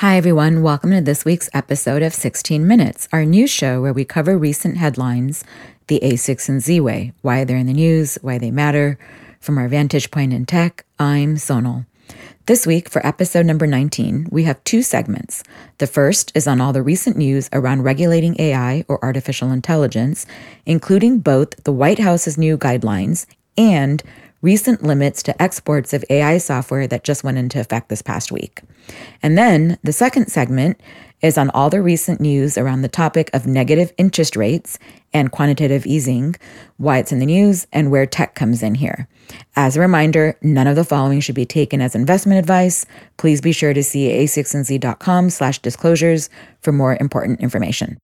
Hi, everyone. Welcome to this week's episode of 16 Minutes, our new show where we cover recent headlines the a16z way, why they're in the news, why they matter. From our vantage point in tech, I'm Sonal. This week, for episode number 19, we have two segments. The first is on all the recent news around regulating AI or artificial intelligence, including both the White House's new guidelines and recent limits to exports of AI software that just went into effect this past week. And then the second segment is on all the recent news around the topic of negative interest rates and quantitative easing, why it's in the news, and where tech comes in here. As a reminder, none of the following should be taken as investment advice. Please be sure to see a16z.com slash disclosures for more important information.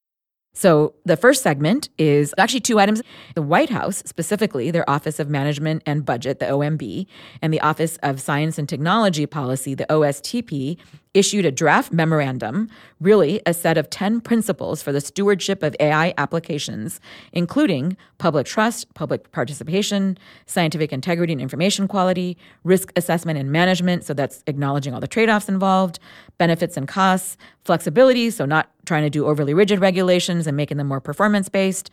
So, the first segment is actually two items. The White House, specifically their Office of Management and Budget, the OMB, and the Office of Science and Technology Policy, the OSTP, issued a draft memorandum, really a set of 10 principles for the stewardship of AI applications, including public trust, public participation, scientific integrity and information quality, risk assessment and management, so that's acknowledging all the trade offs involved, benefits and costs, flexibility, so not trying to do overly rigid regulations and making them more performance based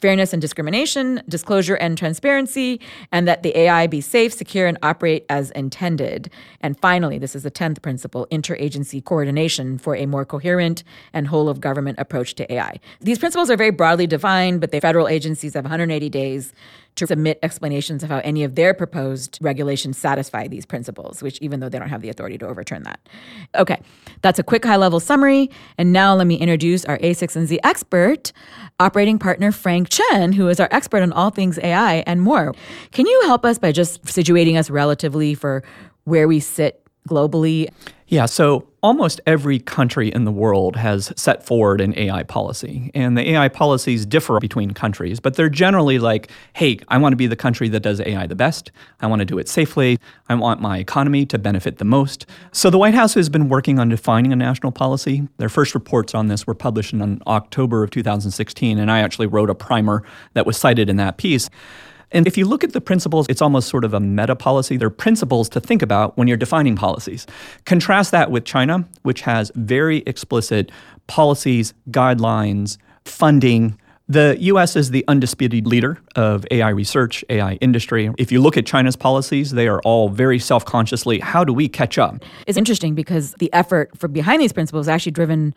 fairness and discrimination, disclosure and transparency, and that the AI be safe, secure, and operate as intended. And finally, this is the 10th principle interagency coordination for a more coherent and whole of government approach to AI. These principles are very broadly defined, but the federal agencies have 180 days to submit explanations of how any of their proposed regulations satisfy these principles, which even though they don't have the authority to overturn that. Okay, that's a quick high level summary. And now let me introduce our a16z expert, operating partner Frank Chen, who is our expert on all things AI and more. Can you help us by just situating us relatively for where we sit globally? Yeah, so almost every country in the world has set forward an AI policy. And the AI policies differ between countries, but they're generally like, hey, I want to be the country that does AI the best. I want to do it safely. I want my economy to benefit the most. So the White House has been working on defining a national policy. Their first reports on this were published in October of 2016, and I actually wrote a primer that was cited in that piece. And if you look at the principles, it's almost sort of a meta policy. They're principles to think about when you're defining policies. Contrast that with China, which has very explicit policies, guidelines, funding. The US is the undisputed leader of AI research, AI industry. If you look at China's policies, they are all very self consciously how do we catch up? It's interesting because the effort for behind these principles is actually driven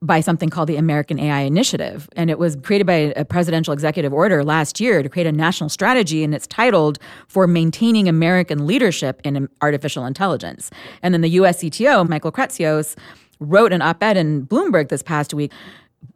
by something called the American AI Initiative. And it was created by a presidential executive order last year to create a national strategy. And it's titled For Maintaining American Leadership in Artificial Intelligence. And then the US CTO, Michael Kratsios, wrote an op ed in Bloomberg this past week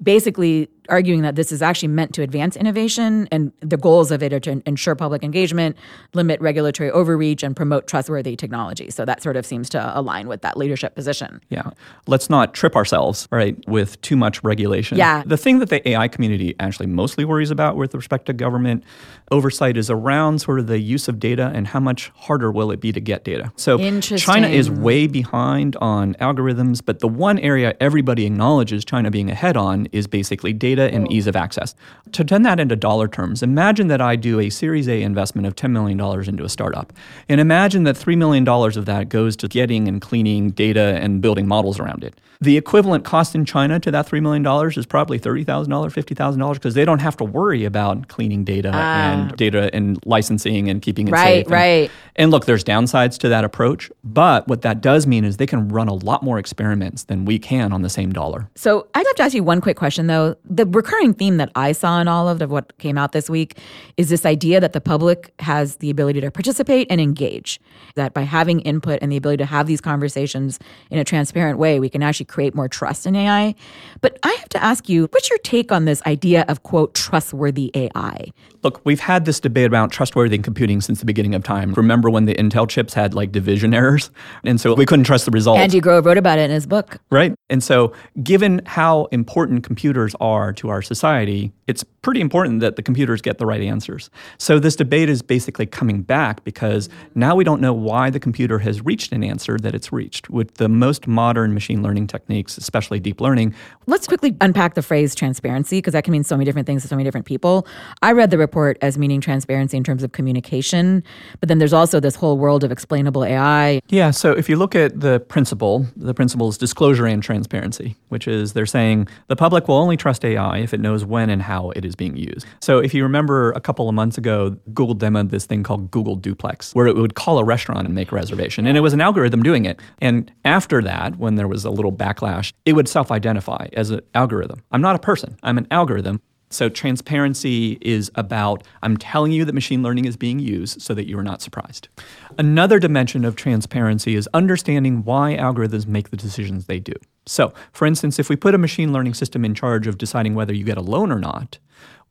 basically arguing that this is actually meant to advance innovation and the goals of it are to ensure public engagement, limit regulatory overreach, and promote trustworthy technology. So that sort of seems to align with that leadership position. Yeah. Let's not trip ourselves, right, with too much regulation. Yeah. The thing that the AI community actually mostly worries about with respect to government oversight is around sort of the use of data and how much harder will it be to get data. So China is way behind on algorithms, but the one area everybody acknowledges China being ahead on is basically data data and ease of access. To turn that into dollar terms, imagine that I do a Series A investment of $10 million into a startup. And imagine that $3 million of that goes to getting and cleaning data and building models around it. The equivalent cost in China to that $3 million is probably $30,000, $50,000 because they don't have to worry about cleaning data uh, and data and licensing and keeping it right, safe. Right, right. And look, there's downsides to that approach, but what that does mean is they can run a lot more experiments than we can on the same dollar. So I'd have to ask you one quick question though. The recurring theme that I saw in all of, of what came out this week is this idea that the public has the ability to participate and engage. That by having input and the ability to have these conversations in a transparent way, we can actually create more trust in AI. But I have to ask you, what's your take on this idea of quote trustworthy AI? Look, we've had this debate about trustworthy computing since the beginning of time. Remember when the Intel chips had like division errors? And so we couldn't trust the results. Andy Grove wrote about it in his book. Right. And so, given how important computers are are to our society, it's pretty important that the computers get the right answers. So this debate is basically coming back because now we don't know why the computer has reached an answer that it's reached. With the most modern machine learning techniques, especially deep learning. Let's quickly unpack the phrase transparency because that can mean so many different things to so many different people. I read the report as meaning transparency in terms of communication, but then there's also this whole world of explainable AI. Yeah, so if you look at the principle, the principle is disclosure and transparency, which is they're saying the public will only trust AI if it knows when and how it is being used. So if you remember a couple of months ago, Google demoed this thing called Google Duplex, where it would call a restaurant and make a reservation. And it was an algorithm doing it. And after that, when there was a little backlash, it would self identify as an algorithm. I'm not a person, I'm an algorithm. So transparency is about I'm telling you that machine learning is being used so that you are not surprised. Another dimension of transparency is understanding why algorithms make the decisions they do. So, for instance, if we put a machine learning system in charge of deciding whether you get a loan or not,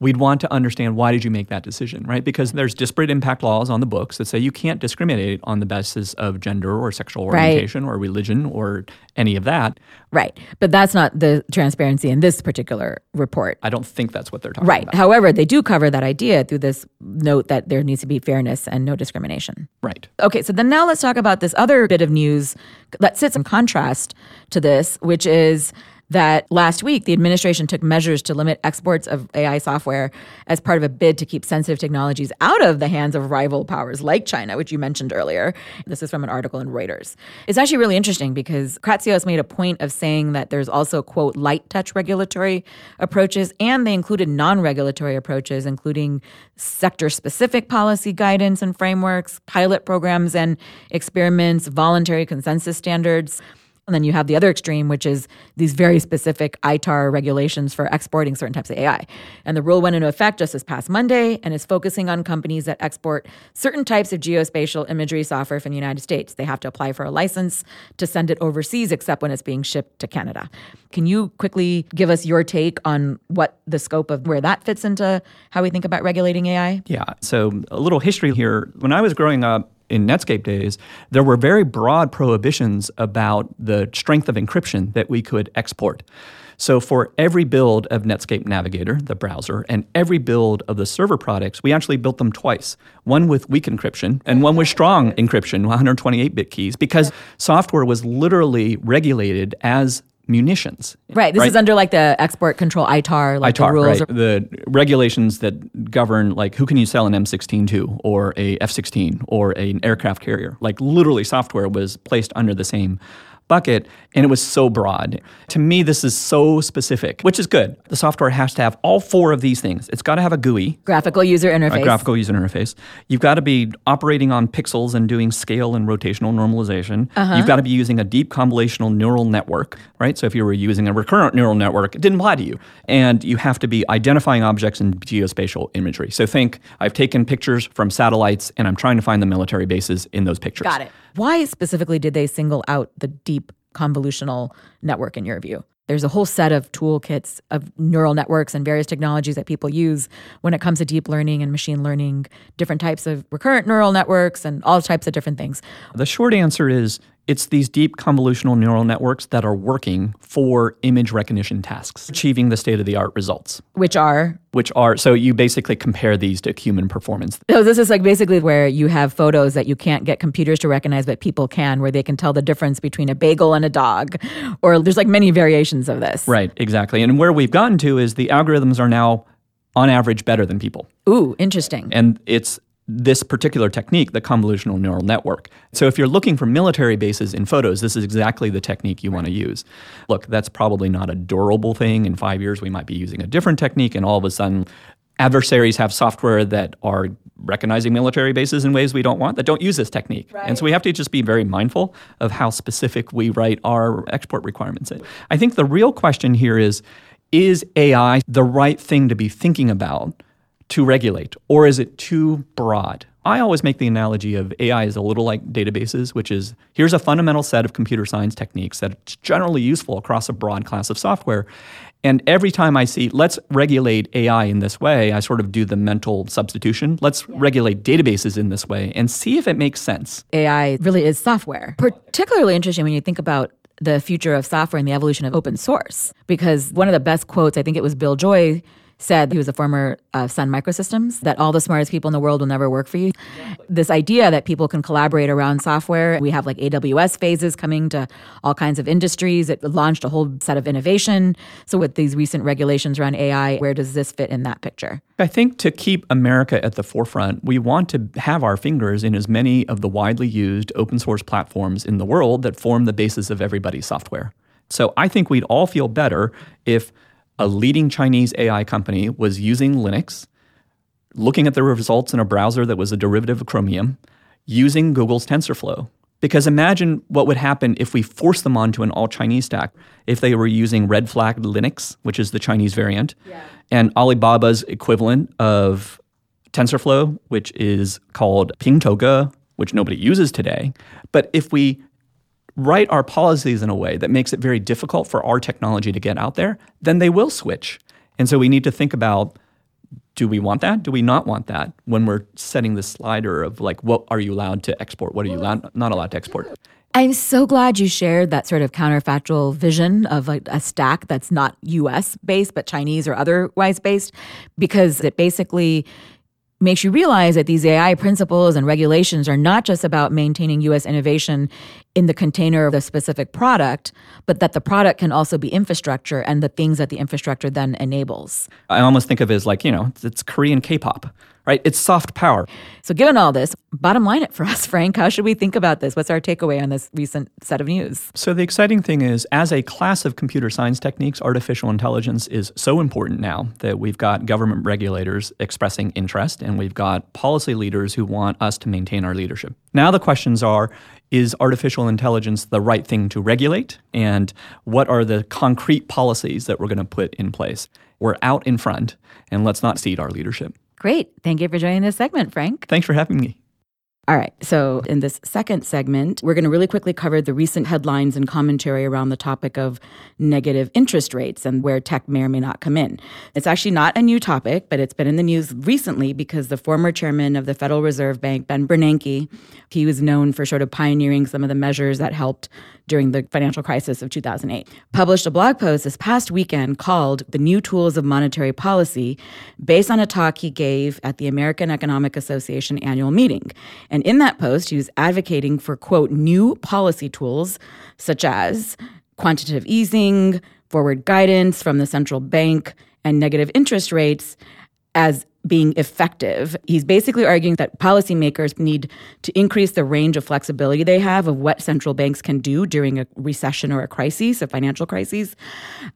we'd want to understand why did you make that decision, right? Because there's disparate impact laws on the books that say you can't discriminate on the basis of gender or sexual orientation right. or religion or any of that. Right. But that's not the transparency in this particular report. I don't think that's what they're talking right. about. Right. However, they do cover that idea through this note that there needs to be fairness and no discrimination. Right. Okay, so then now let's talk about this other bit of news that sits in contrast to this, which is that last week the administration took measures to limit exports of AI software as part of a bid to keep sensitive technologies out of the hands of rival powers like China, which you mentioned earlier. This is from an article in Reuters. It's actually really interesting because Kratsios made a point of saying that there's also, quote, light touch regulatory approaches, and they included non regulatory approaches, including sector specific policy guidance and frameworks, pilot programs and experiments, voluntary consensus standards. And then you have the other extreme, which is these very specific ITAR regulations for exporting certain types of AI. And the rule went into effect just this past Monday and is focusing on companies that export certain types of geospatial imagery software from the United States. They have to apply for a license to send it overseas, except when it's being shipped to Canada. Can you quickly give us your take on what the scope of where that fits into how we think about regulating AI? Yeah. So, a little history here. When I was growing up, in Netscape days, there were very broad prohibitions about the strength of encryption that we could export. So for every build of Netscape Navigator, the browser, and every build of the server products, we actually built them twice. One with weak encryption and one with strong encryption, 128-bit keys, because software was literally regulated as munitions. Right. This right? is under like the export control ITAR, like ITAR, the rules. Right. the regulations that govern like who can you sell an M16 to or a F16 or an aircraft carrier. Like literally software was placed under the same bucket, and it was so broad. To me, this is so specific, which is good. The software has to have all four of these things. It's got to have a GUI, graphical user interface. A graphical user interface. You've got to be operating on pixels and doing scale and rotational normalization. Uh-huh. You've got to be using a deep convolutional neural network, right? So if you were using a recurrent neural network, it didn't apply to you. And you have to be identifying objects in geospatial imagery. So think I've taken pictures from satellites and I'm trying to find the military bases in those pictures. Got it. Why specifically did they single out the deep convolutional network in your view? There's a whole set of toolkits of neural networks and various technologies that people use when it comes to deep learning and machine learning, different types of recurrent neural networks and all types of different things. The short answer is it's these deep convolutional neural networks that are working for image recognition tasks, achieving the state of the art results. Which are? Which are, so you basically compare these to human performance. So this is like basically where you have photos that you can't get computers to recognize, but people can, where they can tell the difference between a bagel and a dog. Or there's like many variations of this. Right, exactly. And where we've gotten to is the algorithms are now on average better than people. Ooh, interesting. And it's this particular technique, the convolutional neural network. So if you're looking for military bases in photos, this is exactly the technique you want to use. Look, that's probably not a durable thing. In five years, we might be using a different technique, and all of a sudden, adversaries have software that are recognizing military bases in ways we don't want that don't use this technique. Right. And so we have to just be very mindful of how specific we write our export requirements in. I think the real question here is is AI the right thing to be thinking about? To regulate, or is it too broad? I always make the analogy of AI is a little like databases, which is here's a fundamental set of computer science techniques that's generally useful across a broad class of software. And every time I see, let's regulate AI in this way, I sort of do the mental substitution. Let's yeah. regulate databases in this way and see if it makes sense. AI really is software. Particularly interesting when you think about the future of software and the evolution of open source. Because one of the best quotes, I think it was Bill Joy said he was a former uh, Sun Microsystems that all the smartest people in the world will never work for you. This idea that people can collaborate around software. We have like AWS phases coming to all kinds of industries. It launched a whole set of innovation. So with these recent regulations around AI, where does this fit in that picture? I think to keep America at the forefront, we want to have our fingers in as many of the widely used open source platforms in the world that form the basis of everybody's software. So I think we'd all feel better if a leading Chinese AI company was using Linux, looking at the results in a browser that was a derivative of Chromium, using Google's TensorFlow. Because imagine what would happen if we forced them onto an all Chinese stack. If they were using red flag Linux, which is the Chinese variant, yeah. and Alibaba's equivalent of TensorFlow, which is called Pingtouge, which nobody uses today. But if we write our policies in a way that makes it very difficult for our technology to get out there, then they will switch. And so we need to think about do we want that? Do we not want that when we're setting the slider of like, what are you allowed to export? What are you allowed, not allowed to export? I'm so glad you shared that sort of counterfactual vision of like a stack that's not US based, but Chinese or otherwise based, because it basically makes you realize that these AI principles and regulations are not just about maintaining US innovation in the container of the specific product, but that the product can also be infrastructure and the things that the infrastructure then enables. I almost think of it as like, you know, it's Korean K pop, right? It's soft power. So, given all this, bottom line it for us, Frank. How should we think about this? What's our takeaway on this recent set of news? So, the exciting thing is, as a class of computer science techniques, artificial intelligence is so important now that we've got government regulators expressing interest and we've got policy leaders who want us to maintain our leadership. Now, the questions are is artificial intelligence the right thing to regulate? And what are the concrete policies that we're going to put in place? We're out in front, and let's not cede our leadership. Great. Thank you for joining this segment, Frank. Thanks for having me. All right. So, in this second segment, we're going to really quickly cover the recent headlines and commentary around the topic of negative interest rates and where tech may or may not come in. It's actually not a new topic, but it's been in the news recently because the former chairman of the Federal Reserve Bank, Ben Bernanke, he was known for sort of pioneering some of the measures that helped during the financial crisis of 2008, published a blog post this past weekend called The New Tools of Monetary Policy, based on a talk he gave at the American Economic Association annual meeting. And in that post, he was advocating for, quote, new policy tools such as quantitative easing, forward guidance from the central bank, and negative interest rates as being effective. He's basically arguing that policymakers need to increase the range of flexibility they have of what central banks can do during a recession or a crisis, a financial crisis.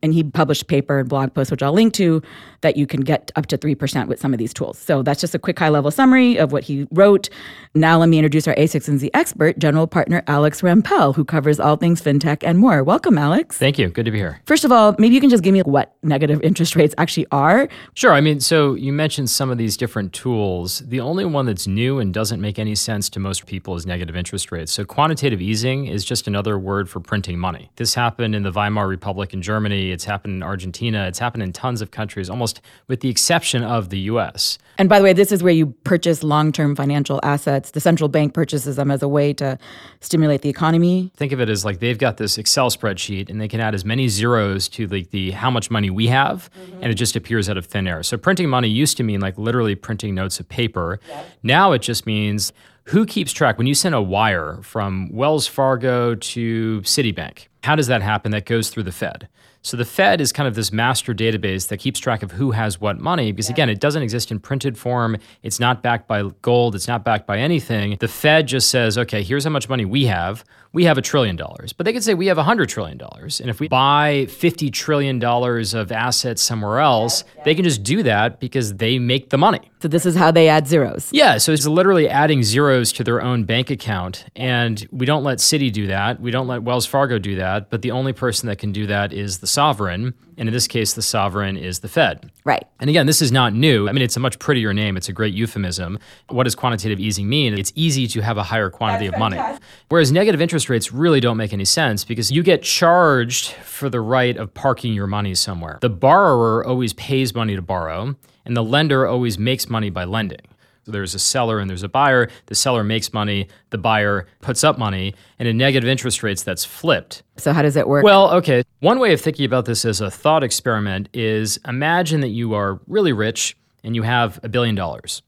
And he published a paper and blog post, which I'll link to, that you can get up to 3% with some of these tools. So that's just a quick high level summary of what he wrote. Now let me introduce our a16z expert, general partner Alex Rampell, who covers all things fintech and more. Welcome, Alex. Thank you. Good to be here. First of all, maybe you can just give me what negative interest rates actually are. Sure. I mean, so you mentioned some of these different tools. The only one that's new and doesn't make any sense to most people is negative interest rates. So quantitative easing is just another word for printing money. This happened in the Weimar Republic in Germany, it's happened in Argentina, it's happened in tons of countries, almost with the exception of the US. And by the way, this is where you purchase long term financial assets. The central bank purchases them as a way to stimulate the economy. Think of it as like they've got this Excel spreadsheet and they can add as many zeros to like the how much money we have, mm-hmm. and it just appears out of thin air. So printing money used to mean like literally printing notes of paper. Now it just means who keeps track when you send a wire from Wells Fargo to Citibank? How does that happen? That goes through the Fed. So the Fed is kind of this master database that keeps track of who has what money because, again, it doesn't exist in printed form. It's not backed by gold. It's not backed by anything. The Fed just says, okay, here's how much money we have. We have a trillion dollars. But they could say we have a $100 trillion. And if we buy $50 trillion of assets somewhere else, they can just do that because they make the money. So this is how they add zeros. Yeah. So it's literally adding zeros to their own bank account. And we don't let Citi do that. We don't let Wells Fargo do that. But the only person that can do that is the sovereign. And in this case, the sovereign is the Fed. Right. And again, this is not new. I mean, it's a much prettier name. It's a great euphemism. What does quantitative easing mean? It's easy to have a higher quantity That's of money. Whereas negative interest rates really don't make any sense because you get charged for the right of parking your money somewhere. The borrower always pays money to borrow, and the lender always makes money by lending So there's a seller and there's a buyer. The seller makes money, the buyer puts up money, and in negative interest rates, that's flipped. So, how does it work? Well, okay. One way of thinking about this as a thought experiment is imagine that you are really rich and you have a billion dollars.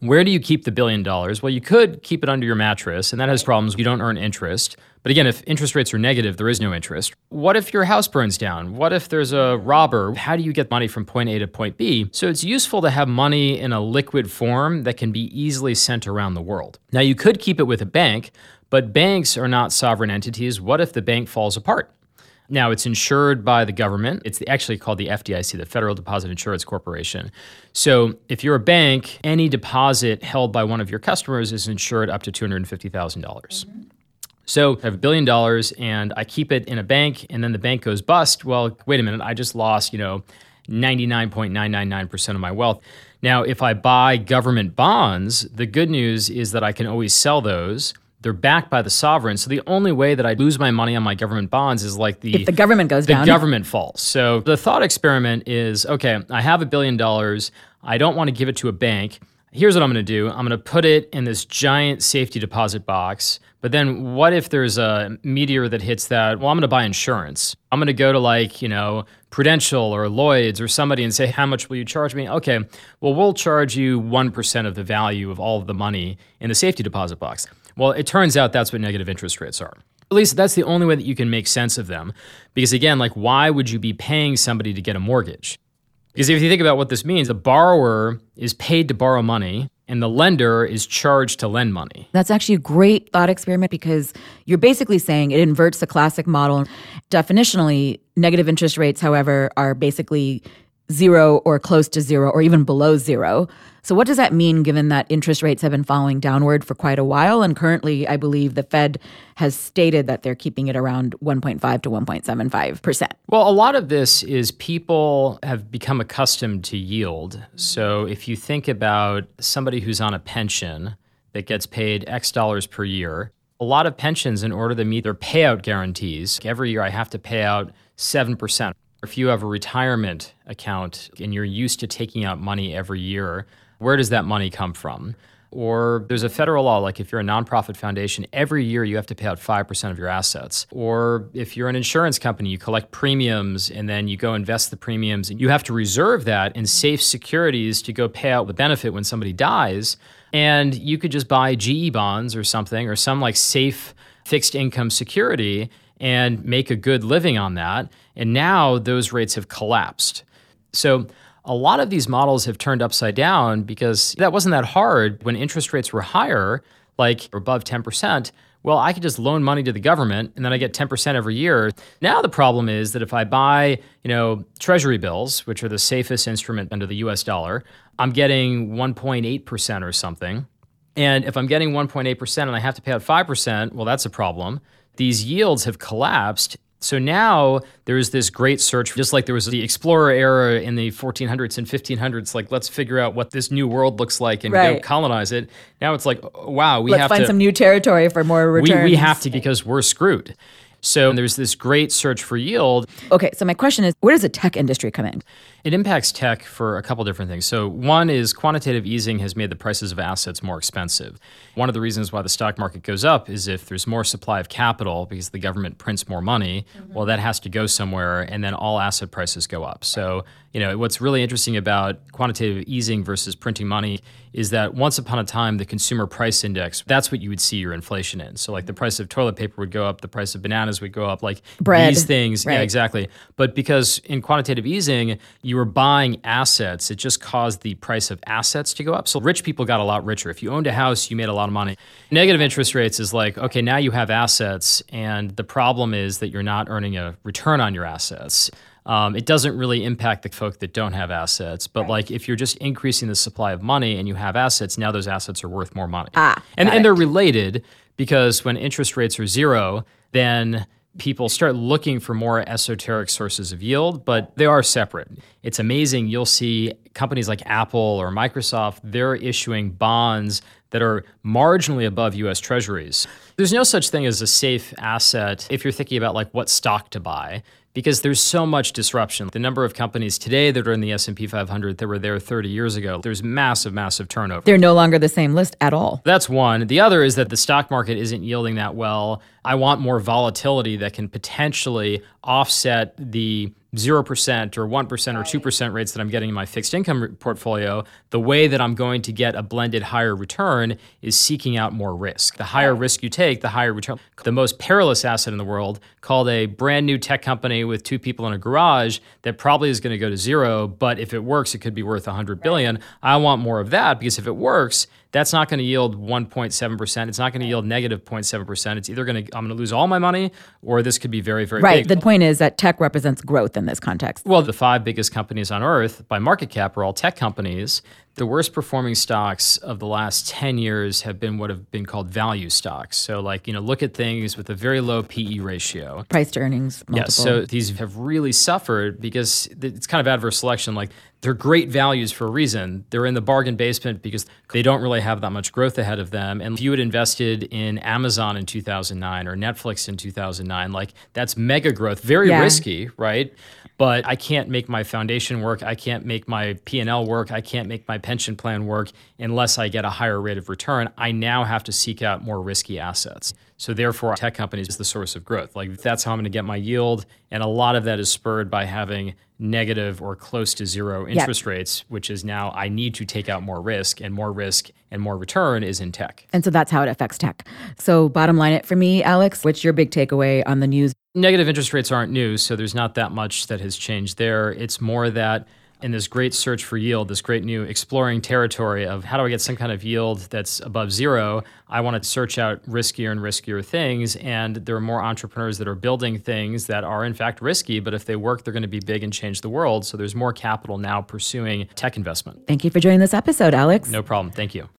Where do you keep the billion dollars? Well, you could keep it under your mattress, and that has problems. You don't earn interest. But again, if interest rates are negative, there is no interest. What if your house burns down? What if there's a robber? How do you get money from point A to point B? So it's useful to have money in a liquid form that can be easily sent around the world. Now, you could keep it with a bank, but banks are not sovereign entities. What if the bank falls apart? Now, it's insured by the government. It's actually called the FDIC, the Federal Deposit Insurance Corporation. So, if you're a bank, any deposit held by one of your customers is insured up to $250,000. mm-hmm. So, I have a billion dollars and I keep it in a bank and then the bank goes bust. Well, wait a minute, I just lost, you know, 99.999% of my wealth. Now, if I buy government bonds, the good news is that I can always sell those they're backed by the sovereign. So the only way that I lose my money on my government bonds is like the if the government goes the down. The government falls. So the thought experiment is okay, I have a billion dollars. I don't want to give it to a bank. Here's what I'm going to do. I'm going to put it in this giant safety deposit box. But then what if there's a meteor that hits that? Well, I'm going to buy insurance. I'm going to go to like, you know, Prudential or Lloyd's or somebody and say, How much will you charge me? Okay, well, we'll charge you 1% of the value of all of the money in the safety deposit box. Well, it turns out that's what negative interest rates are. At least that's the only way that you can make sense of them. Because again, like, why would you be paying somebody to get a mortgage? Because if you think about what this means, the borrower is paid to borrow money and the lender is charged to lend money. That's actually a great thought experiment because you're basically saying it inverts the classic model. Definitionally, negative interest rates, however, are basically zero or close to zero or even below zero. So, what does that mean given that interest rates have been falling downward for quite a while? And currently, I believe the Fed has stated that they're keeping it around 1.5 to 1.75%. Well, a lot of this is people have become accustomed to yield. So, if you think about somebody who's on a pension that gets paid X dollars per year, a lot of pensions, in order to meet their payout guarantees, every year I have to pay out 7%. If you have a retirement account and you're used to taking out money every year, where does that money come from? Or there's a federal law, like if you're a nonprofit foundation, every year you have to pay out 5% of your assets. Or if you're an insurance company, you collect premiums and then you go invest the premiums and you have to reserve that in safe securities to go pay out the benefit when somebody dies. And you could just buy GE bonds or something or some like safe fixed income security and make a good living on that. And now those rates have collapsed. So a lot of these models have turned upside down because that wasn't that hard when interest rates were higher, like above 10%. Well, I could just loan money to the government and then I get 10% every year. Now the problem is that if I buy, you know, treasury bills, which are the safest instrument under the US dollar, I'm getting 1.8% or something. And if I'm getting 1.8% and I have to pay out 5%, well, that's a problem. These yields have collapsed so now there's this great search, just like there was the explorer era in the 1400s and 1500s. Like, let's figure out what this new world looks like and right. go colonize it. Now it's like, oh, wow, we let's have find to some new territory for more returns. We, we have to because we're screwed. So there's this great search for yield. Okay, so my question is where does the tech industry come in? It impacts tech for a couple different things. So, one is quantitative easing has made the prices of assets more expensive. One of the reasons why the stock market goes up is if there's more supply of capital because the government prints more money, mm-hmm. well, that has to go somewhere, and then all asset prices go up. So, you know, what's really interesting about quantitative easing versus printing money is that once upon a time, the consumer price index, that's what you would see your inflation in. So, like the price of toilet paper would go up, the price of bananas would go up, like Bread. these things. Right. Yeah, exactly. But because in quantitative easing, you were buying assets, it just caused the price of assets to go up. So, rich people got a lot richer. If you owned a house, you made a lot of money. Negative interest rates is like, okay, now you have assets, and the problem is that you're not earning a return on your assets. Um, it doesn't really impact the folk that don't have assets. But right. like if you're just increasing the supply of money and you have assets, now those assets are worth more money. Ah, and, and it. they're related because when interest rates are zero, then people start looking for more esoteric sources of yield, but they are separate. It's amazing. You'll see companies like Apple or Microsoft, they're issuing bonds that are marginally above US Treasuries. There's no such thing as a safe asset if you're thinking about like what stock to buy because there's so much disruption. The number of companies today that are in the S&P 500 that were there 30 years ago, there's massive massive turnover. They're no longer the same list at all. That's one. The other is that the stock market isn't yielding that well. I want more volatility that can potentially offset the 0% or 1% or 2% rates that I'm getting in my fixed income portfolio, the way that I'm going to get a blended higher return is seeking out more risk. The higher risk you take, the higher return. The most perilous asset in the world, called a brand new tech company with two people in a garage that probably is going to go to zero, but if it works, it could be worth 100 billion. I want more of that because if it works, that's not going to yield 1.7%. It's not going to yield negative 0.7%. It's either going to, I'm going to lose all my money or this could be very, very right. big. The point is that tech represents growth in this context. Well, the five biggest companies on earth by market cap are all tech companies. The worst performing stocks of the last 10 years have been what have been called value stocks. So, like, you know, look at things with a very low PE ratio. Price to earnings multiple. Yeah, so these have really suffered because it's kind of adverse selection. Like, they're great values for a reason. They're in the bargain basement because they don't really have that much growth ahead of them. And if you had invested in Amazon in 2009 or Netflix in 2009, like that's mega growth, very yeah. risky, right? But I can't make my foundation work. I can't make my P&L work. I can't make my pension plan work unless I get a higher rate of return. I now have to seek out more risky assets. So therefore, tech companies is the source of growth. Like that's how I'm going to get my yield, and a lot of that is spurred by having negative or close to zero interest yep. rates, which is now I need to take out more risk, and more risk and more return is in tech. And so that's how it affects tech. So bottom line it for me, Alex, what's your big takeaway on the news? Negative interest rates aren't new, so there's not that much that has changed there. It's more that in this great search for yield, this great new exploring territory of how do I get some kind of yield that's above zero, I want to search out riskier and riskier things. And there are more entrepreneurs that are building things that are, in fact, risky, but if they work, they're going to be big and change the world. So there's more capital now pursuing tech investment. Thank you for joining this episode, Alex. No problem. Thank you.